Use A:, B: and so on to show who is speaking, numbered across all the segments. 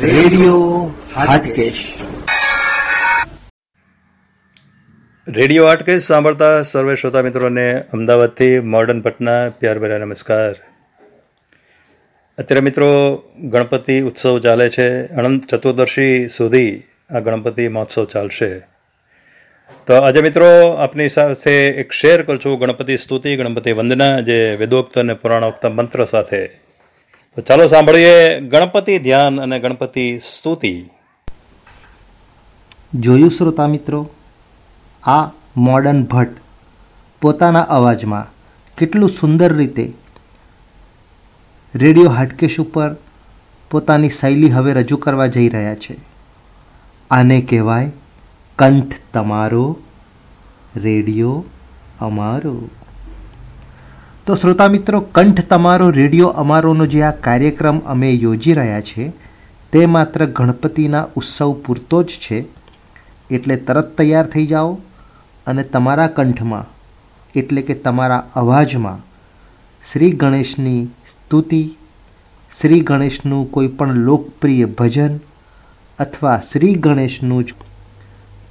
A: Radio Hatkesh.
B: Radio Hatkesh સાંભળતા સર્વે શ્રોતા મિત્રોને અમદાવાદથી મોર્ડન પટના પ્યારભર્યા નમસ્કાર. અત્યારે મિત્રો ગણપતિ ઉત્સવ ચાલે છે. અનંત ચતુર્દશી સુધી આ ગણપતિ મહોત્સવ ચાલશે. તો આજે મિત્રો આપની સાથે એક શેર કરું છું. ગણપતિ સ્તુતિ, ગણપતિ વંદના, જે વેદોક્ત અને પુરાણોક્ત મંત્ર સાથે. તો ચાલો સાંભળીએ ગણપતિ ધ્યાન અને ગણપતિ સ્તુતિ.
A: જોયું શ્રોતા મિત્રો, આ મોડર્ન ભટ્ટ પોતાના અવાજમાં કેટલું સુંદર રીતે રેડિયો હાટકેશ ઉપર પોતાની શૈલી હવે રજૂ કરવા જઈ રહ્યા છે. આને કહેવાય કંઠ તમારો, રેડિયો અમારો. તો શ્રોતા મિત્રો, કંઠ તમારો, રેડિયો અમારોનો જે આ કાર્યક્રમ અમે યોજી રહ્યા છે, તે માત્ર ગણપતિના ઉત્સવ પૂરતો જ છે. એટલે તરત તૈયાર થઈ જાઓ અને તમારા કંઠમાં, એટલે કે તમારા અવાજમાં, શ્રી ગણેશની સ્તુતિ, શ્રી ગણેશનું કોઈ પણ લોકપ્રિય ભજન અથવા શ્રી ગણેશનું જ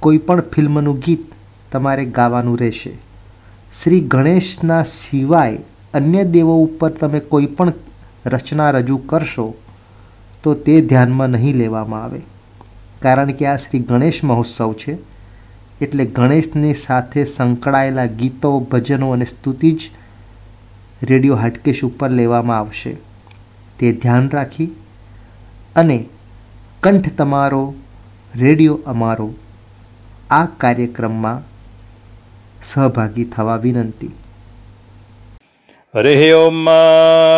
A: કોઈ પણ ફિલ્મનું ગીત તમારે ગાવાનું રહેશે. શ્રી ગણેશના સિવાય અન્ય દેવો ઉપર તમે કોઈ પણ રચના રજૂ કરશો, તો તે ધ્યાનમાં નહીં લેવામાં આવે. કારણ કે આ શ્રી ગણેશ મહોત્સવ છે, એટલે ગણેશની સાથે સંકળાયેલા ગીતો, ભજનો અને સ્તુતિ જ રેડિયો હાટકેશ ઉપર લેવામાં આવશે. તે ધ્યાન રાખી અને કંઠ તમારો, રેડિયો અમારો. આ કાર્યક્રમમાં સહભાગી થવા વિનંતી
B: હરિ ઓમ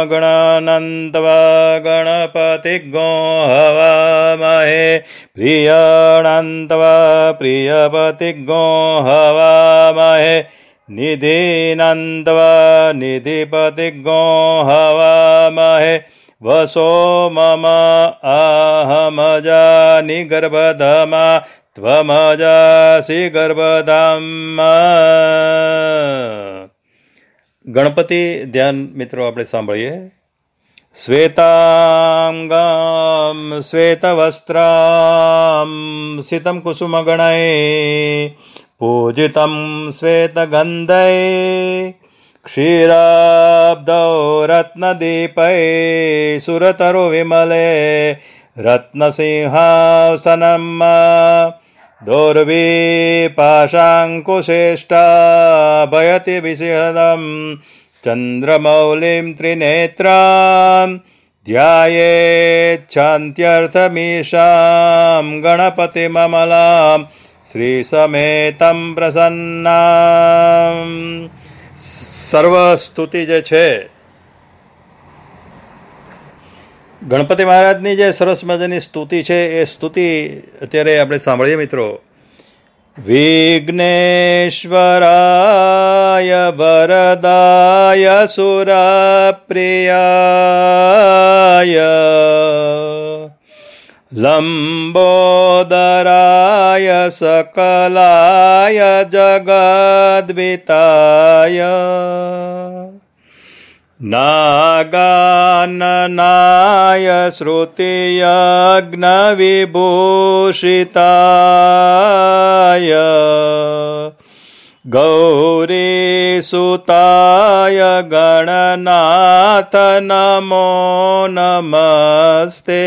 B: ગણાનંતવા ગણપતિ ગો હવામહે પ્રિયણાંતવા પ્રિયપતિ ગો હવામહે નિધિનંતવા નિધિપતિ ગો હવામહે વસો મમ અહમજાની ગર્ભધમા ત્વમજાસી ગર્ભધામ ગણપતિ ધ્યાન મિત્રો આપણે સાંભળીએ શ્વેતાંગામ શ્વેતવસ્ત્રામ શીતમ કુસુમગણય પૂજિતમ શ્વેતગંધય ક્ષીરાબ્દૌ રત્નદીપય સુરતરો વિમલે રત્નસિંહાસનમાં रत्नसिंहासनं दोर्वीपाशाङ्कुशेष्टा भयति विशदं चन्द्रमौलिं त्रिनेत्रां ध्यायेच्छान्त्यर्थमीशां गणपतिममलां શ્રીસમેતમ પ્રસન્ના સર્વ સ્તુતિ જે છે ગણપતિ મહારાજની જે સરસ મજાની સ્તુતિ છે, એ સ્તુતિ અત્યારે આપણે સાંભળીએ મિત્રો. વિઘ્નેશ્વરાય વરદાય સુરપ્રિયાય. લંબોદરાય સકલાય જગદ્વિતાય नागाननाय श्रुतियग्नविभूषिताय गौरीसुताय गणनाथ नमो नमस्ते।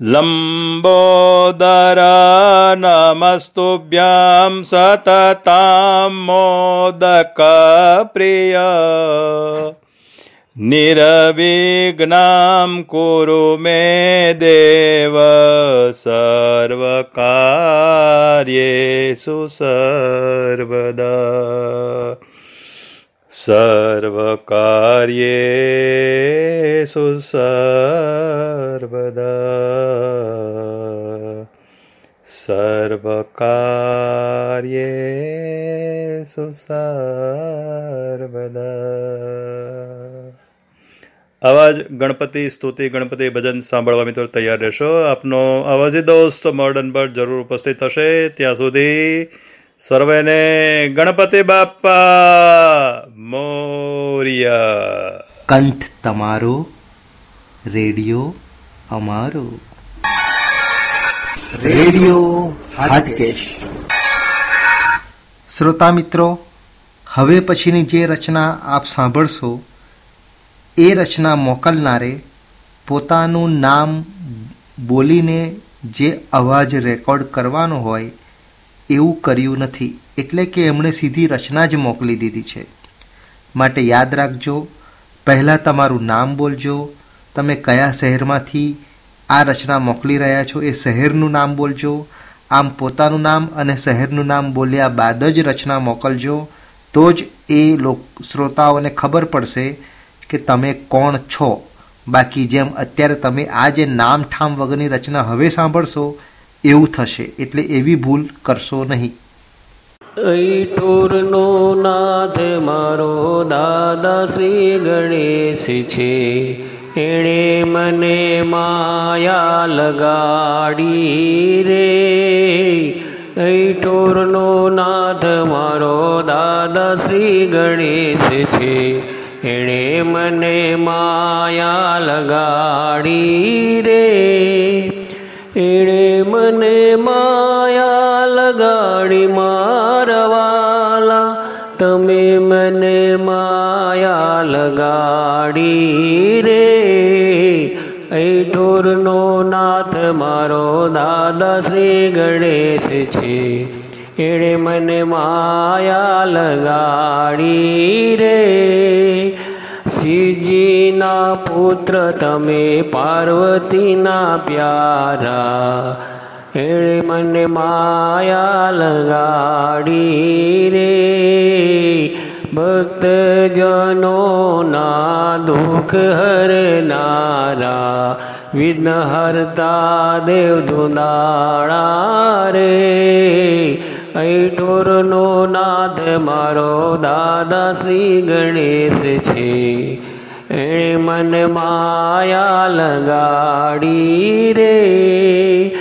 B: લંબોદર નમસ્તુભ્યાં સતતાં મોદક પ્રિય નિરવિઘ્નાં કુરુ મે દેવ સર્વકાર્યેષુ સર્વદા સર્વકાર્યેષુ સર્વદા સર્વકાર્યેષુ સર્વદા અવાજ ગણપતિ સ્તુતિ ગણપતિ ભજન સાંભળવા મિત્રો તૈયાર રહેશો આપનો અવાજી દોસ્ત મોર્ડન પર જરૂર ઉપસ્થિત થશે ત્યાં સુધી સર્વેને ગણપતિ બાપ્પા મોરિયા
A: કંઠ તમારો રેડિયો અમારો. રેડિયો હાટકેશ. શ્રોતા મિત્રો હવે પછીની જે રચના આપ સાંભળશો એ રચના મોકલનારે પોતાનું નામ બોલીને જે અવાજ રેકોર્ડ કરવાનો હોય એવું કર્યું નથી. એટલે કે એમણે સીધી રચના જ મોકલી દીધી છે. માટે યાદ રાખજો પહેલાં તમારું નામ બોલજો તમે કયા શહેરમાંથી આ રચના મોકલી રહ્યા છો એ શહેરનું નામ બોલજો, આમ પોતાનું નામ અને શહેરનું નામ બોલ્યા બાદ જ રચના મોકલજો, તો જ એ લોક શ્રોતાઓને ખબર પડશે કે તમે કોણ છો. બાકી જેમ અત્યારે તમે આ જે નામ ઠામ વગરની રચના હવે સાંભળશો, એવું થશે. એટલે એવી ભૂલ કરશો નહીં.
C: ઐટુરનો નાથ મારો દાદા શ્રી ગણેશ છે. એણે મને માયા લગાડી રે. ઐઠોરનો નાથ મારો દાદા શ્રી ગણેશ છે. એણે મને માયા લગાડી રે. એણે મને માયા નાથ મારો દાદા શ્રી ગણેશ છે. એણે મને માયા લગાડી રે. શિવજીના પુત્ર તમે પાર્વતીના પ્યારા. એણે મને માયા લગાડી રે. ભક્તજનોના દુઃખ હરનારા. વિઘ્ન હરતા દેવ ધુનાળા રે. ઐઠોરનો નાથ મારો દાદા શ્રી ગણેશ છે. એણે મને માયા લગાડી રે.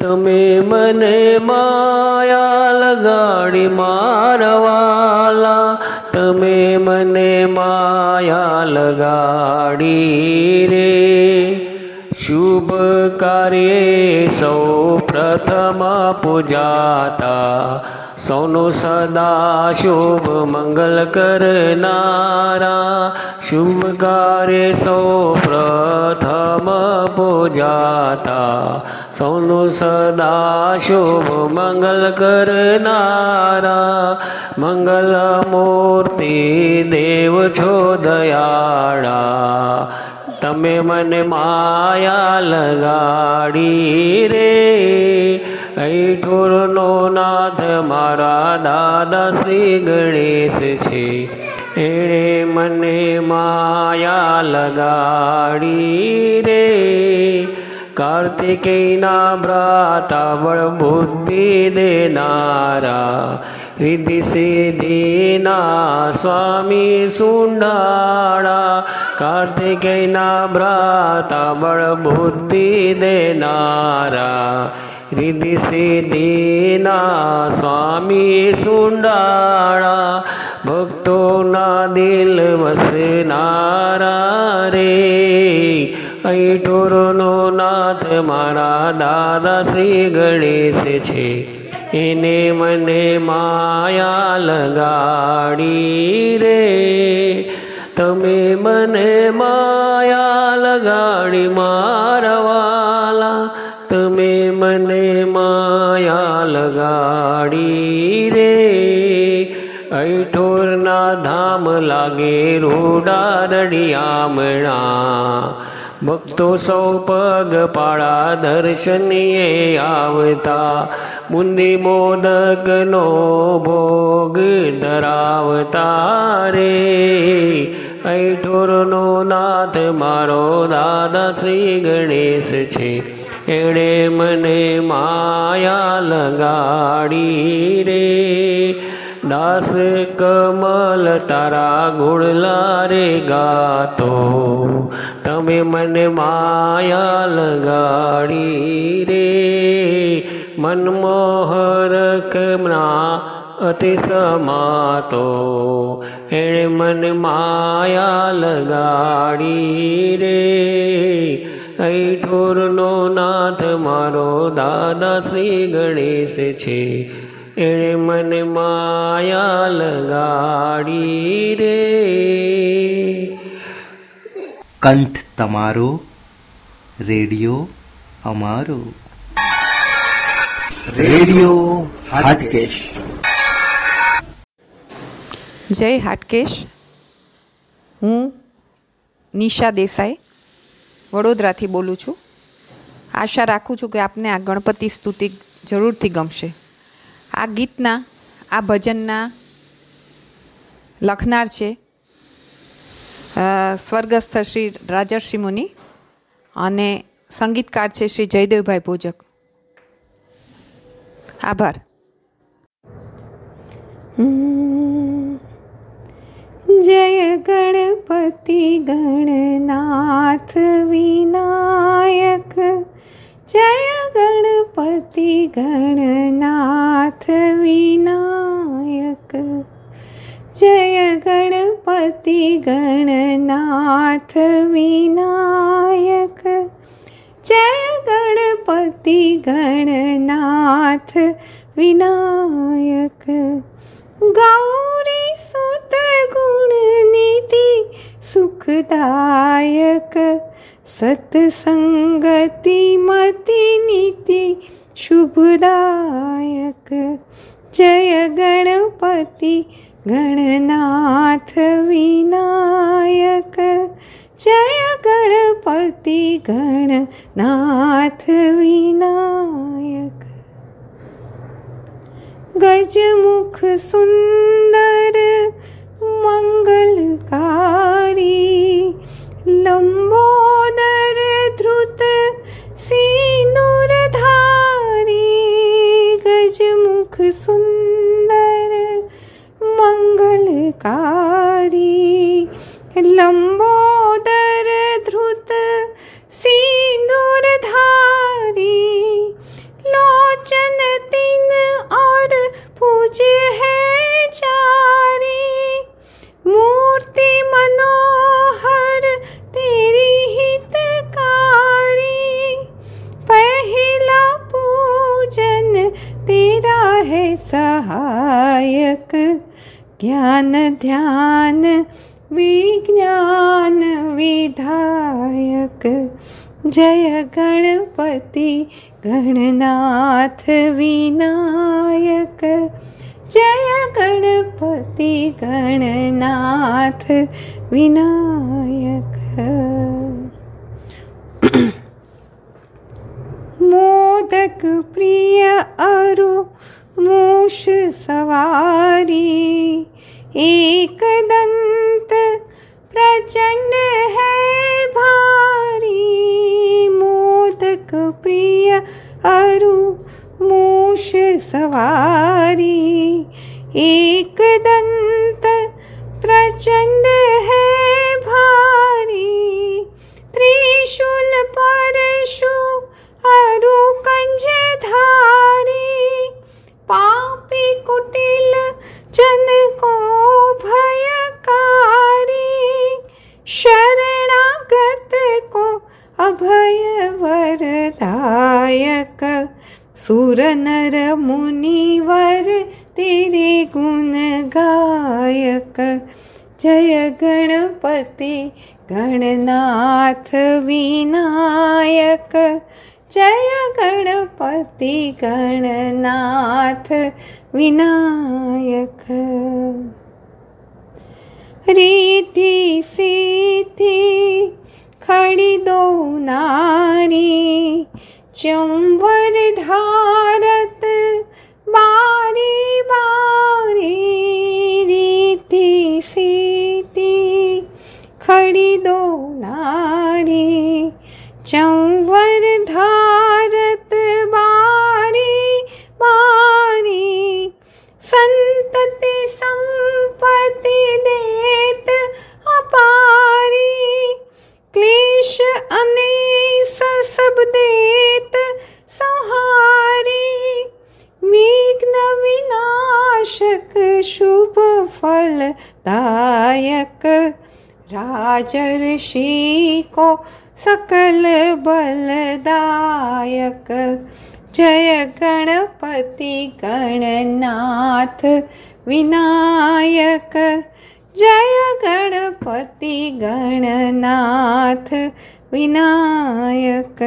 C: તમે મને માયા લગાડી મારવાલા તમે મને માયા લગાડી રે. શુભ કાર્યે સૌ પ્રથમ પૂજાતા. સૌનું સદા શુભ મંગલ કરનારા. શુભ કાર્ય સૌ પ્રથમ પૂજાતા. સૌનું સદા શુભ મંગલ કરનારા. મંગલ મૂર્તિ દેવ છો દયાળા. તમે મને માયા લગાડી રે. ઐઠુરનો નાથ મારા દાદા શ્રી ગણેશ છે. એણે મને માયા લગાડી રે. કાર્તિકેયના ભ્રાતાવળ બુદ્ધિ દેનારા રિદ્ધિ સિદ્ધિના સ્વામી સુંડાળા કાર્તિકેયના ભ્રાતાવળ બુદ્ધિ દેનારા રિધિ સિદ્ધિના સ્વામી સુંડાળા ભક્તોના દિલ વસનારા રે અહીં ટોરોનો નાથ મારા દાદા શ્રી ગણેશ છે એને મને માયા લગાડી રે. તમે મને માયા લગાડી મારવાલા તમે મને માયા લગાડી રે. અઠોરના ધામ લાગે રૂડા રડિયામણા. ભક્તો સૌ પગ પાળા દર્શનીએ આવતા. બુંદી મોદકનો ભોગ ધરાવતા રે ઐઠોરનો નાથ મારો દાદા શ્રી ગણેશ છે. એણે મને માયા લગાડી રે. દાસ કમલ તારા ગુણલા રે ગાતો. તમે મને માયા લગાડી રે. મનમોહરકના અતિ સમાતો એણે મન માયા લગાડી રે. ઠોરનો નાથ મારો દાદા શ્રી ગણેશ છે, એણે મને માયા લગાડી રે.
A: કંઠ તમારો, રેડિયો અમારો. રેડિયો હાટકેશ.
D: જય હાટકેશ. હું નિશા દેસાઈ વડોદરાથી બોલું છું. આશા રાખું છું કે આપને આ ગણપતિ સ્તુતિ જરૂરથી ગમશે. આ ગીતના, આ ભજનના લખનાર છે સ્વર્ગસ્થ શ્રી રાજર્ષિ મુનિ અને સંગીતકાર છે શ્રી જયદેવભાઈ ભોજક. આભાર. જય ગણપતિ ગણનાથ વિનાયક. જય ગણપતિ ગણનાથ વિનાયક. જય ગણપતિ ગણનાથ વિનાયક. जय गणपति गणनाथ विनायक। गौरी सुत गुण निति सुखदायक। सत् ગજમુખ સુંદર तेरा है सहायक ज्ञान ध्यान विज्ञान विधायक जय गणपति गणनाथ विनायक जय गणपति गणनाथ विनायक મોદક પ્રિય અરુ મૂષ સવારી એક દંત પ્રચંડ હૈ ભારી મોદક પ્રિય અરુ મૂષ સવારી એક દંત પ્રચંડ હૈ ભારી ત્રિશુલ પરશુ धारी पापी कुटिल जन को भयकारी। शरणागत को अभय वरदायक सुर नर मुनिवर तेरे गुण गायक। जय गणपति गणनाथ विनायक જય ગણપતિ ગણનાથ વિનાયક રીતિ સીધિ ખડી દો નારી ચંબા रक्षक शुभ फलदायक राज ऋषि को सकल बलदायक जय गणपति गणनाथ विनायक जय गणपति गणनाथ विनायक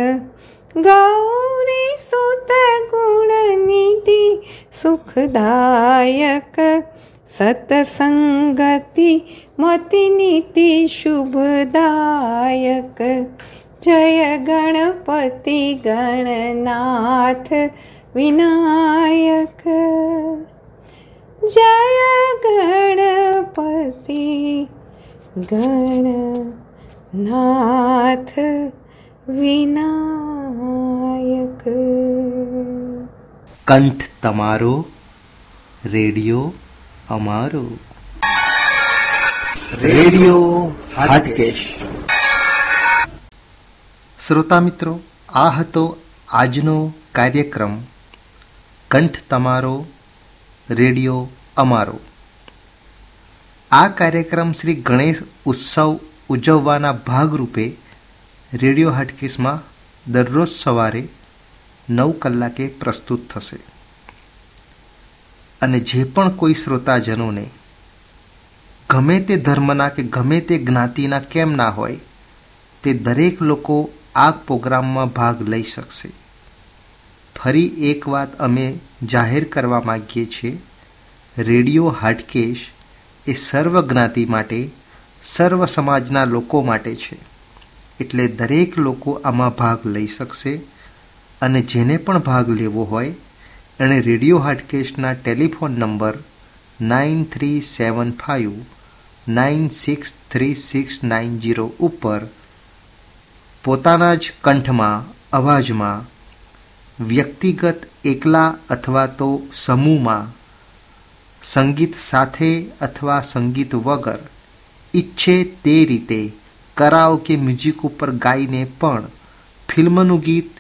D: गौरी सुत गुणनिधि सुखदायक सत्सङ्गति मतिनीति शुभदायक। जय गणपति गणनाथ विनायक। जय गणपति गणनाथ વિનાયક.
A: કંઠ તમારો રેડિયો અમારો. રેડિયો હાટકેશ. શ્રોતા મિત્રો આ હતો આજનો કાર્યક્રમ. કંઠ તમારો રેડિયો અમારો. આ કાર્યક્રમ શ્રી ગણેશ ઉત્સવ ઉજવવાના ભાગરૂપે રેડિયો હાટકેસમાં દરરોજ સવારે નવ કલાકે પ્રસ્તુત થશે. અને જે પણ કોઈ શ્રોતાજનોને ગમે તે ધર્મના કે ગમે તે જ્ઞાતિના કેમ ના હોય, તે દરેક લોકો આ પ્રોગ્રામમાં ભાગ લઈ શકશે. ફરી એક વાત અમે જાહેર કરવા માગીએ છીએ, રેડિયો હાટકેશ એ સર્વ જ્ઞાતિ માટે, સર્વ સમાજના લોકો માટે છે. એટલે દરેક લોકો આમાં ભાગ લઈ શકશે અને જેને પણ ભાગ લેવો હોય, એણે radio હાટકેશના telephone number nine three seven five nine six three six nine zero ઉપર પોતાના જ કંઠમાં, અવાજમાં, વ્યક્તિગત એકલા અથવા તો સમૂહમાં, સંગીત સાથે અથવા સંગીત વગર, ઈચ્છે તે રીતે કરાઓ કે મ્યુઝિક ઉપર ગાઈને પણ ફિલ્મનું ગીત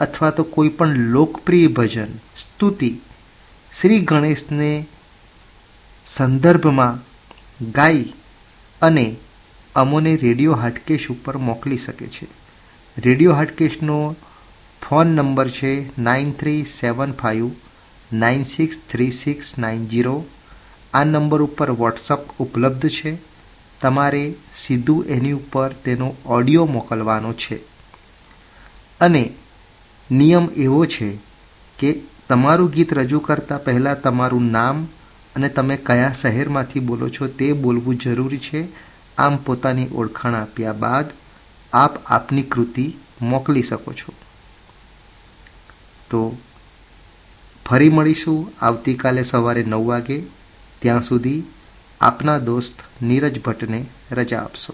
A: અથવા તો કોઈ પણ લોકપ્રિય ભજન, સ્તુતિ શ્રી ગણેશને સંદર્ભમાં ગાઈ અને અમોને રેડિયો હાટકેશ ઉપર મોકલી શકે છે. રેડિયો હાટકેશનો ફોન નંબર છે nine three seven five nine six three six nine zero આ નંબર ઉપર વોટ્સઅપ ઉપલબ્ધ છે. તમારે સીધું એની ઉપર તેનો ઓડિયો મોકલવાનો છે. અને નિયમ એવો છે કે તમારું ગીત રજૂ કરતાં પહેલાં તમારું નામ અને તમે કયા શહેરમાંથી બોલો છો તે બોલવું જરૂરી છે. આમ પોતાની ઓળખાણ આપ્યા બાદ આપ આપની કૃતિ મોકલી શકો છો. તો ફરી મળીશું આવતીકાલે સવારે નવ વાગે. ત્યાં સુધી આપના દોસ્ત નીરજ ભટ્ટને રજા આપશો.